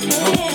Yeah.